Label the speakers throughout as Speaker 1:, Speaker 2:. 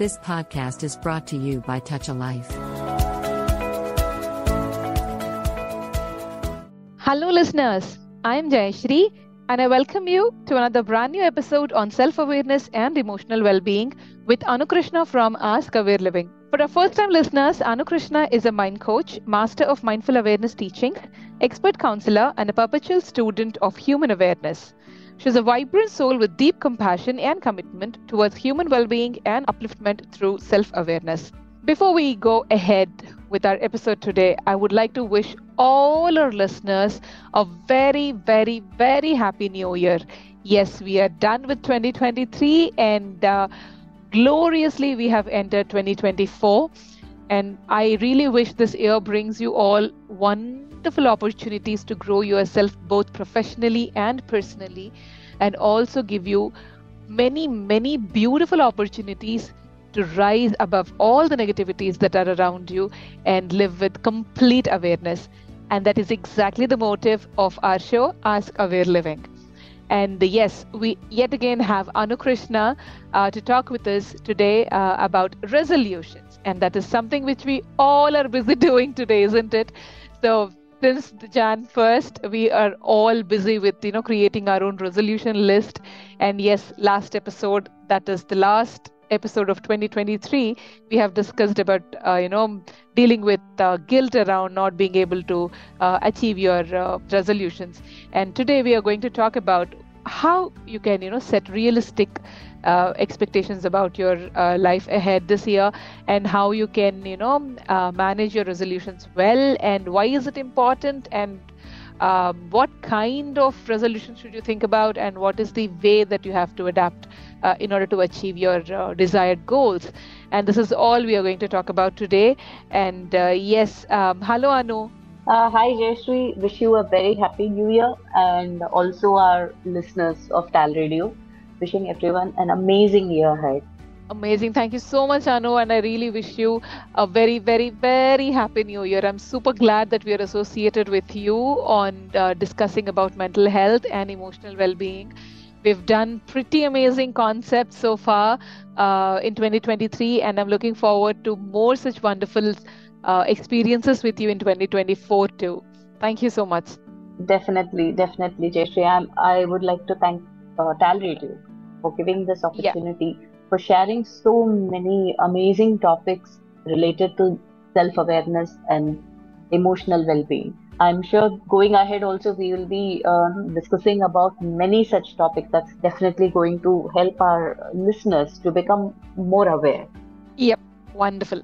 Speaker 1: This podcast is brought to you by Touch a Life.
Speaker 2: Hello, listeners. I'm Jayasree, and I welcome you to another brand new episode on self awareness and emotional well being with Anu Krishna from Ask Aware Living. For our first time listeners, Anu Krishna is a mind coach, master of mindful awareness teaching, expert counselor, and a perpetual student of human awareness. She's a vibrant soul with deep compassion and commitment towards human well being and upliftment through self awareness. Before we go ahead with our episode today, I would like to wish all our listeners a very, very, very happy new year. Yes, we are done with 2023 and uh, gloriously we have entered 2024 and i really wish this year brings you all wonderful opportunities to grow yourself both professionally and personally and also give you many many beautiful opportunities to rise above all the negativities that are around you and live with complete awareness. And that is exactly the motive of our show ask aware living and yes, we yet again have Anu Krishna uh, to talk with us today uh, about resolutions. And that is something which we all are busy doing today, isn't it? So since Jan 1st, we are all busy with, you know, creating our own resolution list. And yes, last episode, that is the last episode of 2023 we have discussed about uh, you know dealing with uh, guilt around not being able to uh, achieve your uh, resolutions. And today we are going to talk about how you can you know set realistic uh, expectations about your uh, life ahead this year and how you can you know manage your resolutions well and why is it important and um, what kind of resolution should you think about and what is the way that you have to adapt uh, in order to achieve your uh, desired goals and this is all we are going to talk about today and uh, yes um, hello anu
Speaker 3: uh, hi Jayasree, wish you a very happy new year and also our listeners of TAL Radio, wishing everyone an amazing year ahead.
Speaker 2: Amazing. Thank you so much, Anu. And I really wish you a very, very, very happy new year. I'm super glad that we are associated with you on uh, discussing about mental health and emotional well being. We've done pretty amazing concepts so far uh, in 2023, and I'm looking forward to more such wonderful uh, experiences with you in 2024 too. Thank you so much.
Speaker 3: Definitely, definitely, Jayasree. I'm, I would like to thank uh, TAL Radio for giving this opportunity. Yeah for sharing so many amazing topics related to self awareness and emotional well being. I'm sure going ahead also we will be um, discussing about many such topics that's definitely going to help our listeners to become more aware.
Speaker 2: Yep, wonderful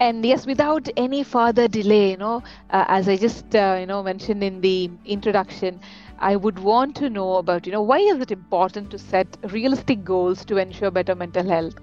Speaker 2: and yes without any further delay you know uh, as i just uh, you know mentioned in the introduction I would want to know about, you know, why is it important to set realistic goals to ensure better mental health?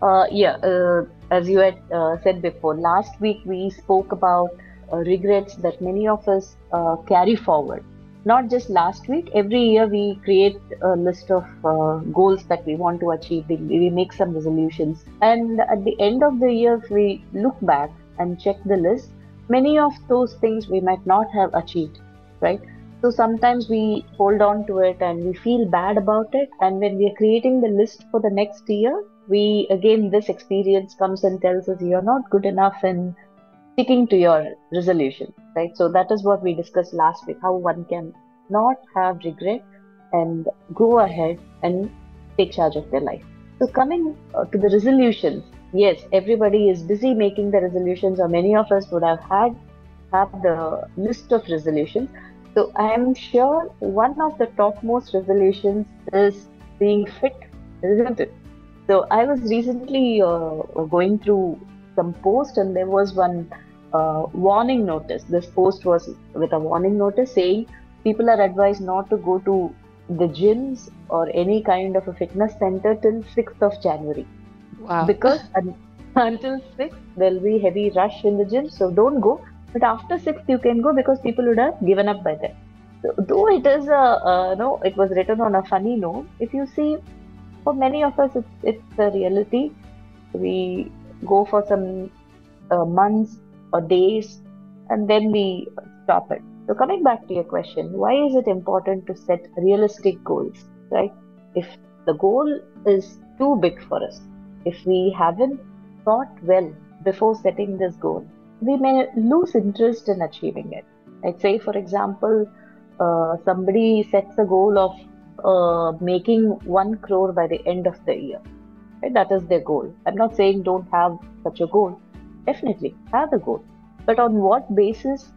Speaker 3: Uh, yeah, uh, as you had uh, said before, last week we spoke about regrets that many of us uh, carry forward. Not just last week, every year we create a list of uh, goals that we want to achieve. We, we make some resolutions. And at the end of the year, if we look back and check the list, many of those things we might not have achieved, right? So sometimes we hold on to it and we feel bad about it. And when we are creating the list for the next year, we again, this experience comes and tells us you're not good enough in sticking to your resolution, right? So that is what we discussed last week how one can not have regret and go ahead and take charge of their life. So, coming uh, to the resolutions, yes, everybody is busy making the resolutions, or many of us would have had have the list of resolutions so I am sure one of the topmost resolutions is being fit, isn't it? So I was recently uh, going through some post and there was one uh, warning notice. This post was with a warning notice saying people are advised not to go to the gyms or any kind of a fitness center till 6th of January.
Speaker 2: Wow.
Speaker 3: Because until 6th, there'll be heavy rush in the gym. So don't go. But after sixth, you can go because people would have given up by then. So, though it is a, uh, no, it was written on a funny note. If you see, for many of us, it's, it's a reality. We go for some uh, months or days, and then we stop it. So, coming back to your question, why is it important to set realistic goals? Right? If the goal is too big for us, if we haven't thought well before setting this goal, we may lose interest in achieving it. Like, say, for example, uh, somebody sets a goal of uh, making one crore by the end of the year. Right? That is their goal. I'm not saying don't have such a goal. Definitely have a goal. But on what basis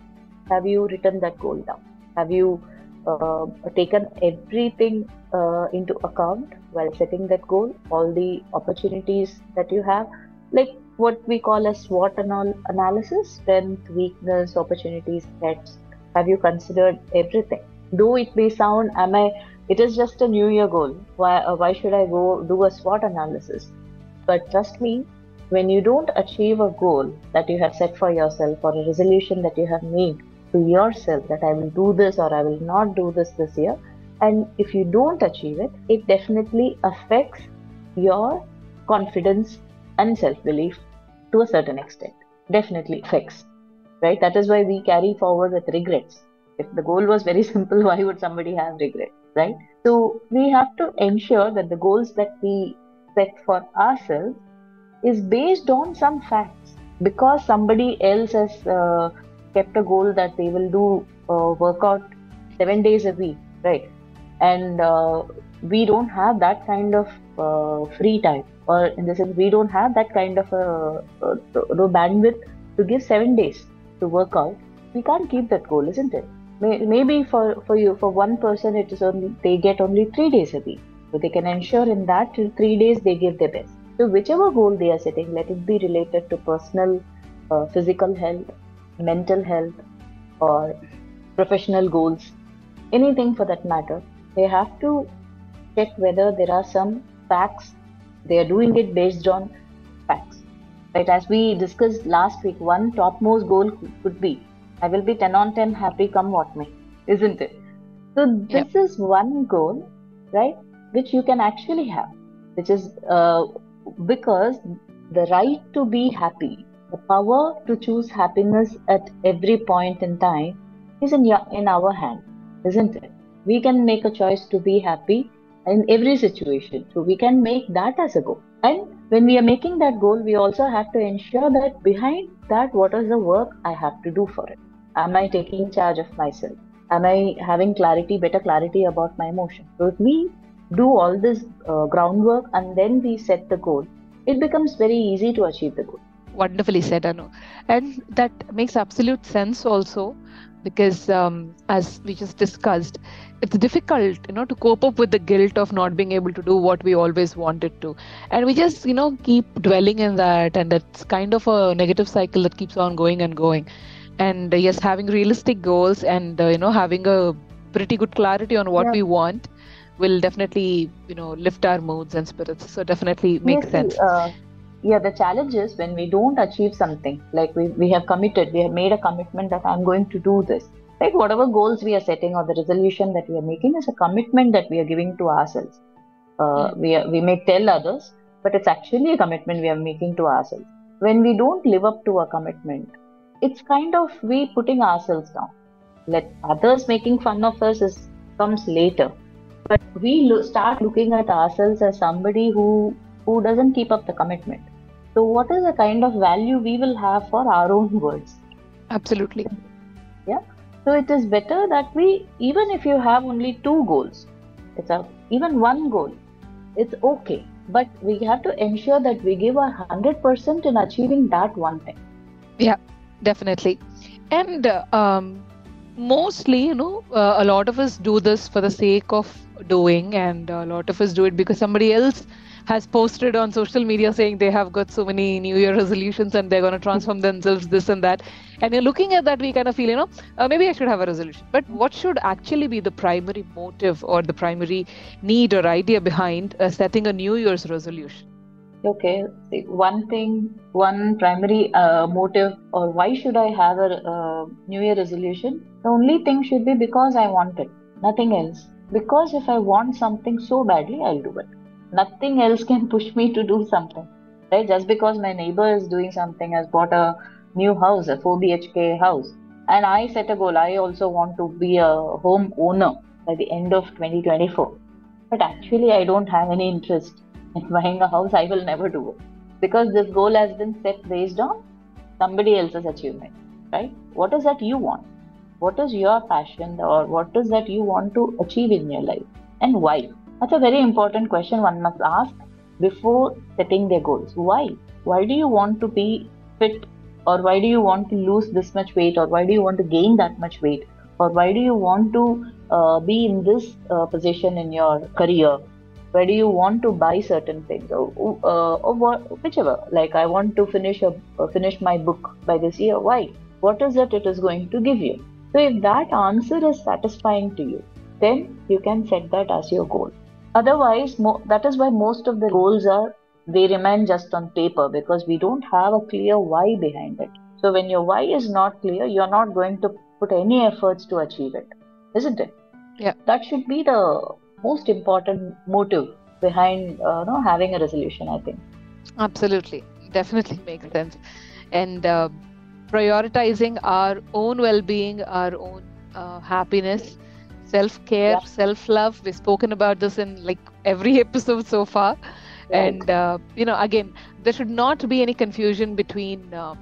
Speaker 3: have you written that goal down? Have you uh, taken everything uh, into account while setting that goal? All the opportunities that you have, like what we call a SWOT analysis strength, weakness, opportunities, threats. Have you considered everything? Though it may sound, am I it is just a new year goal. Why, uh, why should I go do a SWOT analysis? But trust me, when you don't achieve a goal that you have set for yourself or a resolution that you have made to yourself that I will do this or I will not do this this year, and if you don't achieve it, it definitely affects your confidence and self belief to a certain extent. Definitely affects, right? That is why we carry forward with regrets. If the goal was very simple, why would somebody have regret? right? So we have to ensure that the goals that we set for ourselves is based on some facts. Because somebody else has uh, kept a goal that they will do uh, workout seven days a week, right? And uh, we don't have that kind of uh, free time, or in the sense, we don't have that kind of a, a, a bandwidth to give seven days to work out. We can't keep that goal, isn't it? maybe for for you for one person it is only they get only three days a week so they can ensure in that three days they give their best so whichever goal they are setting let it be related to personal uh, physical health mental health or professional goals anything for that matter they have to check whether there are some facts. They are doing it based on facts. Right as we discussed last week one topmost goal could be I will be 10 on 10 happy come what may, isn't it? So, this is one goal, right, which you can actually have, which is uh, because the right to be happy, the power to choose happiness at every point in time is in, your, in our hand, isn't it? We can make a choice to be happy in every situation. So, we can make that as a goal. And when we are making that goal, we also have to ensure that behind that, what is the work I have to do for it? Am I taking charge of myself? Am I having clarity, better clarity about my emotion? So if we do all this uh, groundwork and then we set the goal, it becomes very easy to achieve the goal.
Speaker 2: Wonderfully said, Anu. And that makes absolute sense also because um, as we just discussed it's difficult you know to cope up with the guilt of not being able to do what we always wanted to and we just you know keep dwelling in that and that's kind of a negative cycle that keeps on going and going and uh, yes having realistic goals and uh, you know having a pretty good clarity on what yeah. we want will definitely you know lift our moods and spirits. So definitely makes yes, sense. uh,
Speaker 3: yeah the challenge is when we don't achieve something like we, we have committed we have made a commitment that i'm going to do this. Like whatever goals we are setting or the resolution that we are making is a commitment that we are giving to ourselves. Uh, we, are, we may tell others but it's actually a commitment we are making to ourselves. When we don't live up to a commitment it's kind of we putting ourselves down. Let others making fun of us is comes later, but we lo- start looking at ourselves as somebody who who doesn't keep up the commitment. So, what is the kind of value we will have for our own words?
Speaker 2: Absolutely.
Speaker 3: Yeah. So it is better that we, even if you have only two goals, it's a even one goal, it's okay. But we have to ensure that we give our hundred percent in achieving that one thing.
Speaker 2: Yeah definitely and uh, um, mostly you know uh, a lot of us do this for the sake of doing and a lot of us do it because somebody else has posted on social media saying they have got so many new year resolutions and they're going to transform themselves this and that. And you're looking at that we kind of feel you know uh, maybe i should have a resolution. But what should actually be the primary motive or the primary need or idea behind uh, setting a new year's resolution?
Speaker 3: Okay one thing one primary uh, motive or why should i have a uh, new year resolution? The only thing should be because i want it nothing else because if i want something so badly i'll do it nothing else can push me to do something right just because my neighbor is doing something has bought a new house a 4 bhk house and i set a goal i also want to be a home owner by the end of 2024 but actually i don't have any interest in buying a house, I will never do it because this goal has been set based on somebody else's achievement, right? What is that you want? What is your passion or what is that you want to achieve in your life? And why? That's a very important question one must ask before setting their goals. Why? Why do you want to be fit? Or why do you want to lose this much weight? Or why do you want to gain that much weight? Or why do you want to uh, be in this uh, position in your career? Where do you want to buy certain things? Or, uh, or what, whichever. Like i want to finish a uh, finish my book by this year. Why? What is it it is going to give you so if that answer is satisfying to you then you can set that as your goal. Otherwise mo- that is why most of the goals are they remain just on paper because we don't have a clear why behind it. So when your why is not clear you're not going to put any efforts to achieve it isn't it?
Speaker 2: Yeah.
Speaker 3: That should be the most important motive behind uh, know, having a resolution i think.
Speaker 2: Absolutely. Definitely makes sense. And uh, prioritizing our own well-being our own uh, happiness self-care yeah. self-love we've spoken about this in like every episode so far right. and uh, you know again there should not be any confusion between uh,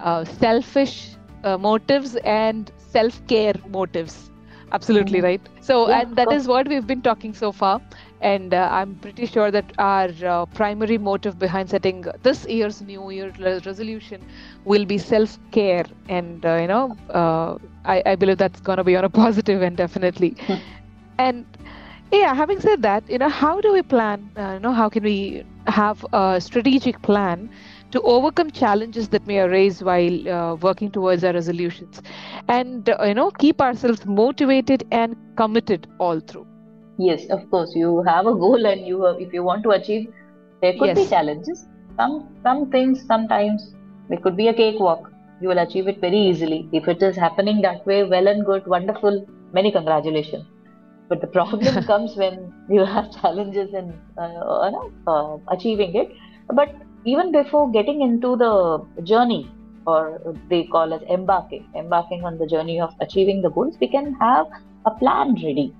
Speaker 2: uh, selfish motives and self-care motives absolutely mm-hmm. right so yeah, and that is what we've been talking so far and uh, i'm pretty sure that our uh, primary motive behind setting this year's new year resolution will be self-care. And uh, you know uh, I, I, believe that's going to be on a positive end definitely. Hmm. and yeah having said that you know how do we plan uh, you know how can we have a strategic plan to overcome challenges that may arise while uh, working towards our resolutions? And uh, you know keep ourselves motivated and committed all through
Speaker 3: yes of course you have a goal and you uh, if you want to achieve there could yes. be challenges. Some some things sometimes it could be a cakewalk. You will achieve it very easily. If it is happening that way well and good wonderful many congratulations. But the problem comes when you have challenges in uh, uh, achieving it. But even before getting into the journey or they call us embarking embarking on the journey of achieving the goals we can have a plan ready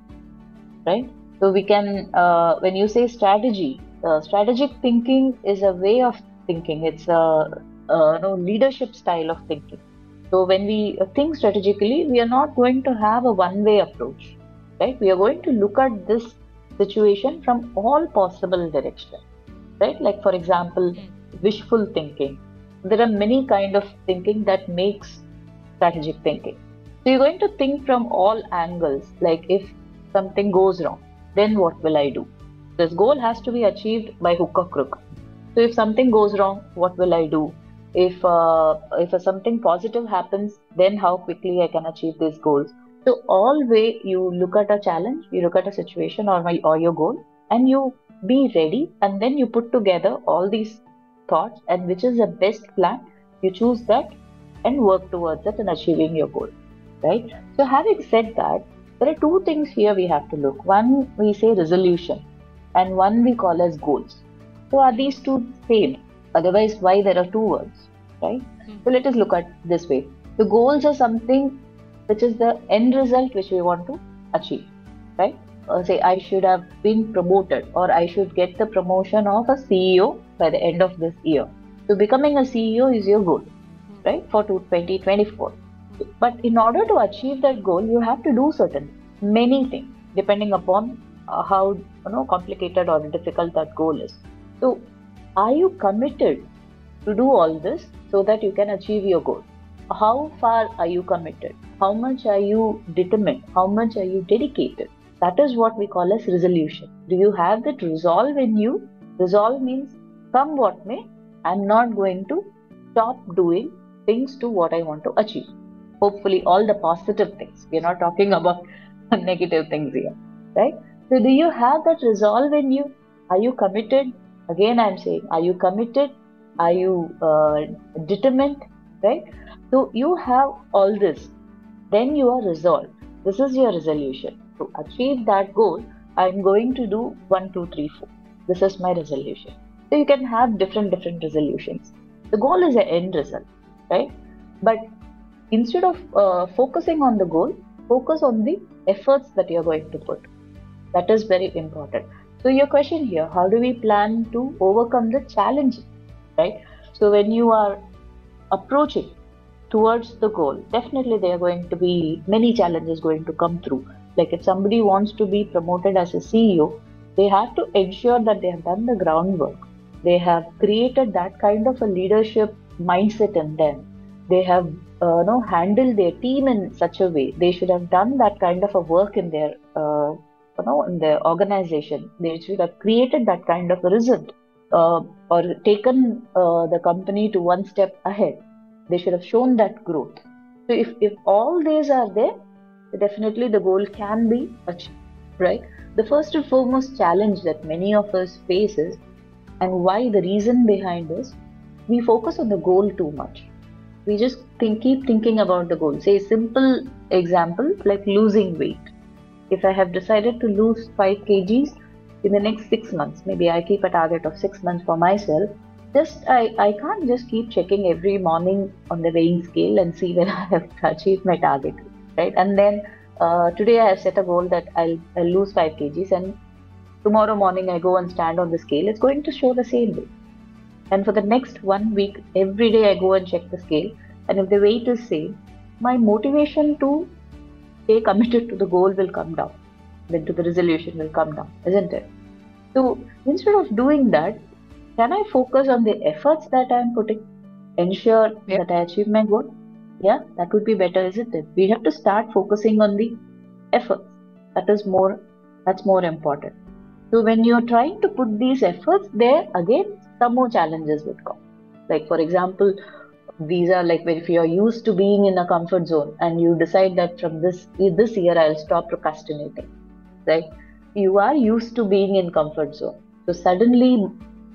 Speaker 3: right? So we can uh, when you say strategy uh, strategic thinking is a way of thinking. It's a, a no, leadership style of thinking. So when we think strategically we are not going to have a one way approach right? We are going to look at this situation from all possible directions right? Like for example wishful thinking. There are many kind of thinking that makes strategic thinking. So you're going to think from all angles. Like if something goes wrong then what will i do? This goal has to be achieved by hook or crook. So if something goes wrong what will i do? If uh, if something positive happens then how quickly i can achieve these goals? So all way you look at a challenge you look at a situation or my or your goal and you be ready and then you put together all these thoughts and which is the best plan you choose that and work towards it and achieving your goal right? So having said that there are two things here we have to look one we say resolution and one we call as goals so are these two same otherwise why there are two words right mm-hmm. so let us look at this way the goals are something which is the end result which we want to achieve right uh, say I should have been promoted or I should get the promotion of a CEO by the end of this year. So becoming a CEO is your goal, right, for 2024. But in order to achieve that goal, you have to do certain many things depending upon uh, how you know complicated or difficult that goal is. So, are you committed to do all this so that you can achieve your goal? How far are you committed? How much are you determined? How much are you dedicated? That is what we call as resolution. Do you have that resolve in you? Resolve means come what may, I'm not going to stop doing things to what I want to achieve. Hopefully, all the positive things. We're not talking about negative things here, right? So, do you have that resolve in you? Are you committed? Again, I'm saying, are you committed? Are you uh, determined? Right? So, you have all this. Then you are resolved. This is your resolution to achieve that goal, I'm going to do one, two, three, four. This is my resolution. So you can have different different resolutions. The goal is an end result, right? But instead of uh, focusing on the goal, focus on the efforts that you're going to put. That is very important. So your question here, how do we plan to overcome the challenge, right? So when you are approaching towards the goal, definitely there are going to be many challenges going to come through. Like if somebody wants to be promoted as a CEO, they have to ensure that they have done the groundwork. They have created that kind of a leadership mindset in them. They have uh, you know, handled their team in such a way. They should have done that kind of a work in their uh, you know in their organization. They should have created that kind of a result uh, or taken uh, the company to one step ahead. They should have shown that growth. So if, if all these are there, definitely the goal can be achieved, right? The first and foremost challenge that many of us face is, and why the reason behind this, we focus on the goal too much. We just think, keep thinking about the goal. Say simple example like losing weight. If I have decided to lose 5 kgs in the next 6 months, maybe I keep a target of 6 months for myself, just I, I can't just keep checking every morning on the weighing scale and see when I have achieved my target, right? And then uh, today I have set a goal that I'll, I'll lose 5 kgs and tomorrow morning I go and stand on the scale, it's going to show the same way. And for the next one week, every day I go and check the scale. And if the weight is same, my motivation to stay committed to the goal will come down. Then to the resolution will come down, isn't it? So instead of doing that, can I focus on the efforts that I'm putting? Ensure that I achieve my goal? yeah that would be better isn't it we have to start focusing on the efforts that is more that's more important so when you're trying to put these efforts there again some more challenges would come like for example these are like if you're used to being in a comfort zone and you decide that from this this year i'll stop procrastinating right you are used to being in comfort zone so suddenly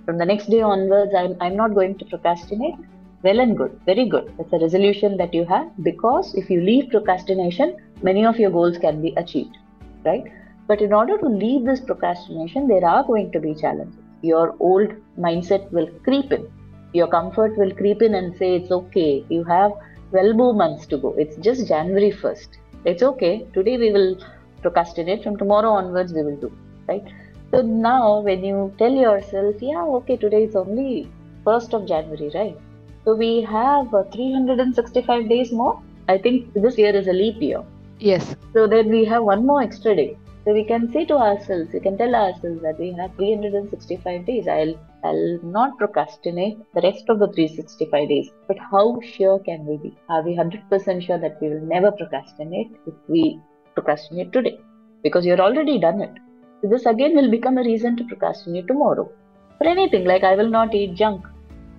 Speaker 3: from the next day onwards i'm, I'm not going to procrastinate well and good, very good. That's a resolution that you have because if you leave procrastination, many of your goals can be achieved, right? But in order to leave this procrastination, there are going to be challenges. Your old mindset will creep in. Your comfort will creep in and say, it's okay. You have 12 more months to go. It's just January 1st. It's okay. Today we will procrastinate. From tomorrow onwards, we will do, right? So now when you tell yourself, yeah, okay, today is only 1st of January, right? So we have uh, 365 days more. I think this year is a leap year.
Speaker 2: Yes.
Speaker 3: So then we have one more extra day. So we can say to ourselves, we can tell ourselves that we have 365 days. I'll I'll not procrastinate the rest of the 365 days. But how sure can we be? Are we 100% sure that we will never procrastinate if we procrastinate today? Because you're already done it. So this again will become a reason to procrastinate tomorrow. For anything like I will not eat junk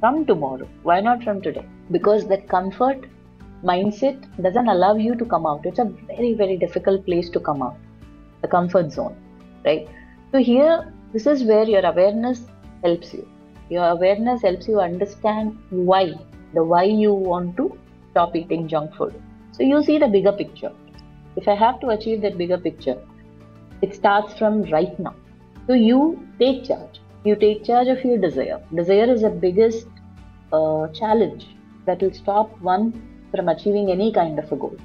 Speaker 3: from tomorrow. Why not from today? Because that comfort mindset doesn't allow you to come out. It's a very, very difficult place to come out. The comfort zone, right? So here, this is where your awareness helps you. Your awareness helps you understand why, the why you want to stop eating junk food. So you see the bigger picture. If I have to achieve that bigger picture, it starts from right now. So you take charge you take charge of your desire. Desire is the biggest uh, challenge that will stop one from achieving any kind of a goal,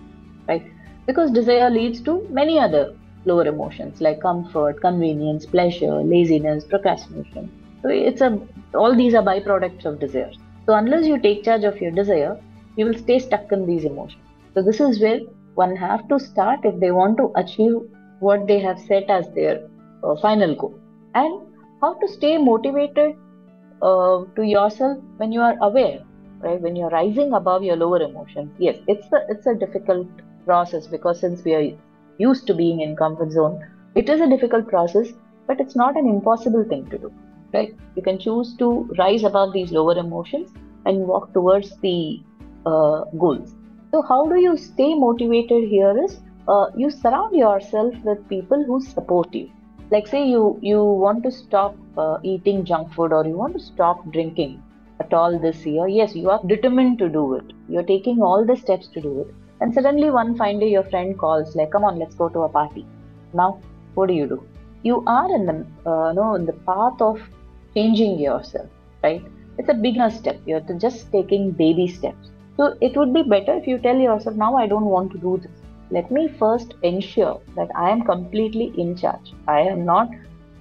Speaker 3: right? Because desire leads to many other lower emotions like comfort, convenience, pleasure, laziness, procrastination. So it's a all these are byproducts of desire. So unless you take charge of your desire, you will stay stuck in these emotions. So this is where one have to start if they want to achieve what they have set as their uh, final goal. And how to stay motivated uh, to yourself when you are aware right when you're rising above your lower emotions yes it's a it's a difficult process because since we are used to being in comfort zone. It is a difficult process but it's not an impossible thing to do right? You can choose to rise above these lower emotions and walk towards the uh, goals. So how do you stay motivated here is uh, you surround yourself with people who support you. Like say you you want to stop uh, eating junk food or you want to stop drinking at all this year yes you are determined to do it. You're taking all the steps to do it and suddenly one fine day your friend calls like come on let's go to a party. Now what do you do? You are in the uh, no in the path of changing yourself right? It's a bigger step. You're just taking baby steps. So it would be better if you tell yourself now i don't want to do this. Let me first ensure that I am completely in charge. I have not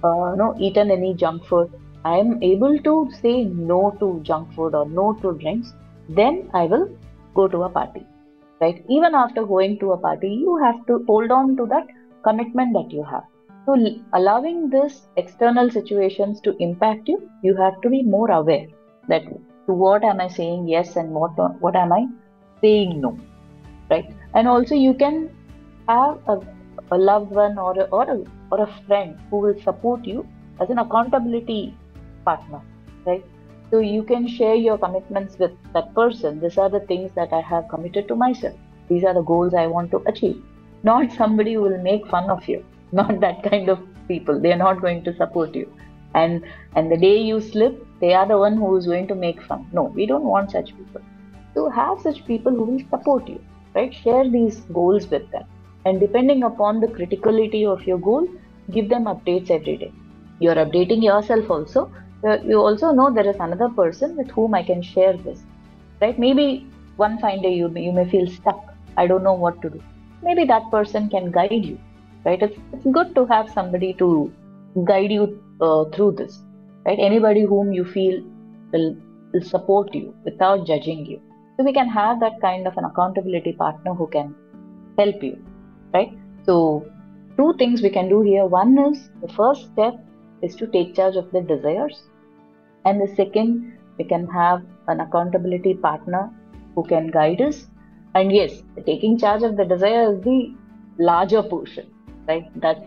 Speaker 3: uh, no eaten any junk food, I am able to say no to junk food or no to drinks, then I will go to a party. Right? Even after going to a party, you have to hold on to that commitment that you have. So, allowing this external situations to impact you, you have to be more aware that to what am I saying yes and what what am I saying no, right? And also, you can have a, a loved one or a, or a or a friend who will support you as an accountability partner, right? So you can share your commitments with that person. These are the things that I have committed to myself. These are the goals I want to achieve. Not somebody who will make fun of you. Not that kind of people. They are not going to support you. And and the day you slip, they are the one who is going to make fun. No, we don't want such people. So have such people who will support you, right? Share these goals with them. And depending upon the criticality of your goal, give them updates every day. You're updating yourself also you also know there is another person with whom I can share this, right? Maybe one fine day you may, you may feel stuck. I don't know what to do. Maybe that person can guide you, right? It's, it's good to have somebody to guide you uh, through this, right? Anybody whom you feel will, will support you without judging you. So we can have that kind of an accountability partner who can help you, right? So two things we can do here. One is the first step is to take charge of the desires and the second we can have an accountability partner who can guide us. And yes taking charge of the desire is the larger portion right? That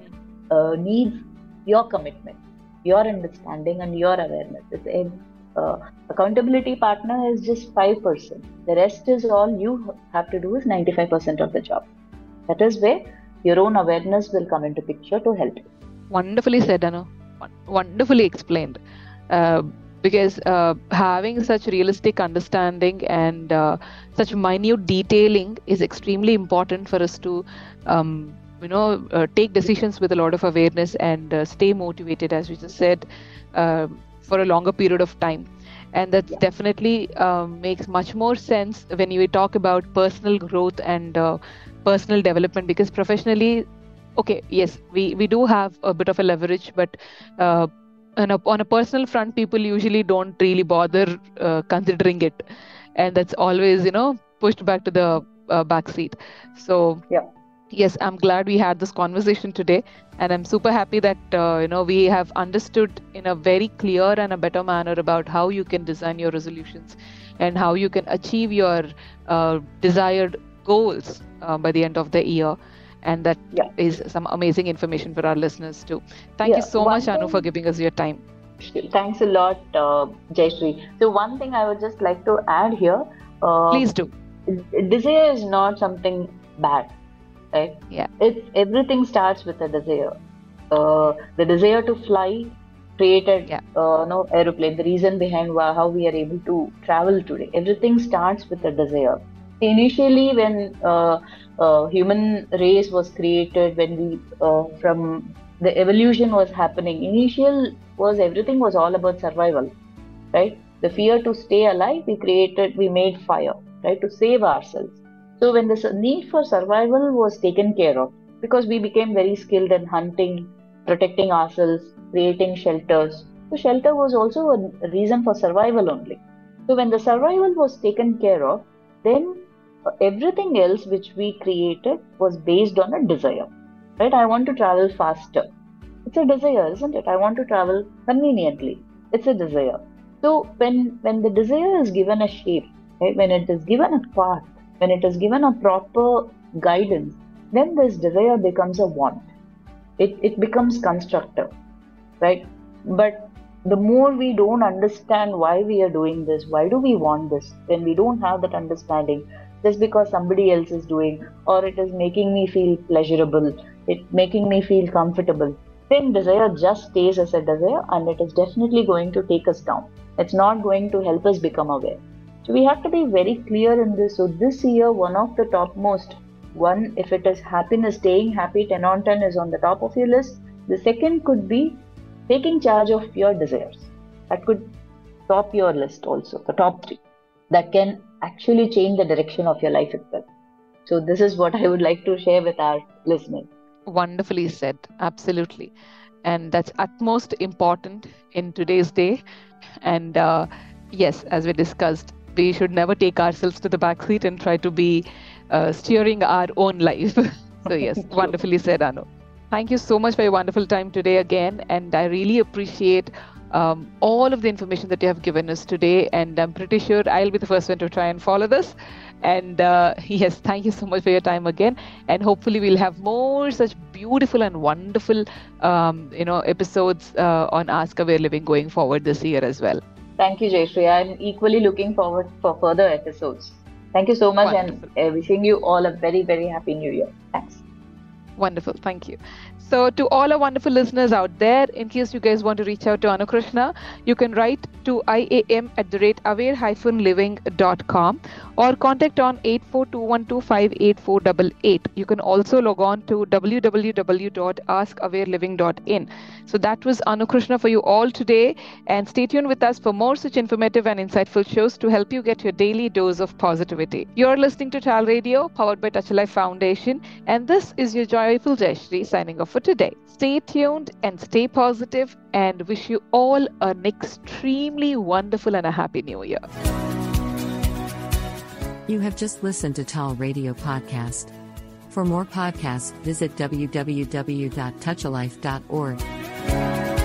Speaker 3: uh, needs your commitment your understanding and your awareness. It's uh, accountability partner is just 5% the rest is all you have to do is 95% of the job. That is where your own awareness will come into picture to help
Speaker 2: wonderfully said anu. Wonderfully explained. Uh, because uh, having such realistic understanding and uh, such minute detailing is extremely important for us to um, you know uh, take decisions with a lot of awareness and uh, stay motivated as we just said uh, for a longer period of time and that yeah. definitely um, makes much more sense when you talk about personal growth and uh, personal development because professionally okay yes we we do have a bit of a leverage but on a, on a personal front people usually don't really bother uh, considering it. And that's always you know pushed back to the uh, back seat. So
Speaker 3: yeah.
Speaker 2: yes i'm glad we had this conversation today. And i'm super happy that uh, you know we have understood in a very clear and a better manner about how you can design your resolutions and how you can achieve your uh, desired goals uh, by the end of the year and that yeah. is some amazing information for our listeners too. Thank yeah. you so one much, Anu, for giving us your time.
Speaker 3: Thanks a lot, uh, So one thing I would just like to add here.
Speaker 2: Uh, Please do.
Speaker 3: Desire is not something bad, right?
Speaker 2: Yeah.
Speaker 3: It's everything starts with a desire. Uh, the desire to fly created yeah. uh, no aeroplane. The reason behind how we are able to travel today. Everything starts with a desire. Initially, when uh, uh, human race was created when we uh, from the evolution was happening initial was everything was all about survival right? The fear to stay alive we created we made fire right to save ourselves. So when the need for survival was taken care of because we became very skilled in hunting protecting ourselves creating shelters. So shelter was also a reason for survival only. So when the survival was taken care of then everything else which we created was based on a desire right? I want to travel faster. It's a desire isn't it? I want to travel conveniently. It's a desire. So when when the desire is given a shape right? When it is given a path when it is given a proper guidance then this desire becomes a want. It, it becomes constructive right? But the more we don't understand why we are doing this why do we want this when we don't have that understanding just because somebody else is doing or it is making me feel pleasurable it making me feel comfortable. Then desire just stays as a desire and it is definitely going to take us down. It's not going to help us become aware. So we have to be very clear in this. So this year one of the topmost one if it is happiness staying happy 10 on 10 is on the top of your list. The second could be taking charge of your desires. That could top your list also the top three that can actually change the direction of your life itself. So, this is what I would like to share with our listeners.
Speaker 2: Wonderfully said. Absolutely. and that's utmost important in today's day. And uh, yes, as we discussed, we should never take ourselves to the back seat and try to be uh, steering our own life. so yes, wonderfully said, Anu. Thank you so much for your wonderful time today again, and I really appreciate um, all of the information that you have given us today. And I'm pretty sure I'll be the first one to try and follow this. And uh, yes, thank you so much for your time again. And hopefully, we'll have more such beautiful and wonderful, um, you know, episodes uh, on Ask Aware Living going forward this year as well.
Speaker 3: Thank you, Jayasree. I'm equally looking forward for further episodes. Thank you so much, wonderful. and uh, wishing you all a very, very happy New Year. Thanks.
Speaker 2: Wonderful. Thank you. So, to all our wonderful listeners out there, in case you guys want to reach out to Anu Krishna, you can write to iam at the rate aware-living.com or contact on 8421258488. You can also log on to www.askawareliving.in. So, that was Anu Krishna for you all today. And stay tuned with us for more such informative and insightful shows to help you get your daily dose of positivity. You're listening to TAL Radio, powered by Touch Life Foundation. And this is your joyful Jayasree signing off for today. Stay tuned and stay positive and wish you all an extremely wonderful and a happy new year.
Speaker 1: You have just listened to TAL Radio Podcast. For more podcasts, visit www.touchalife.org.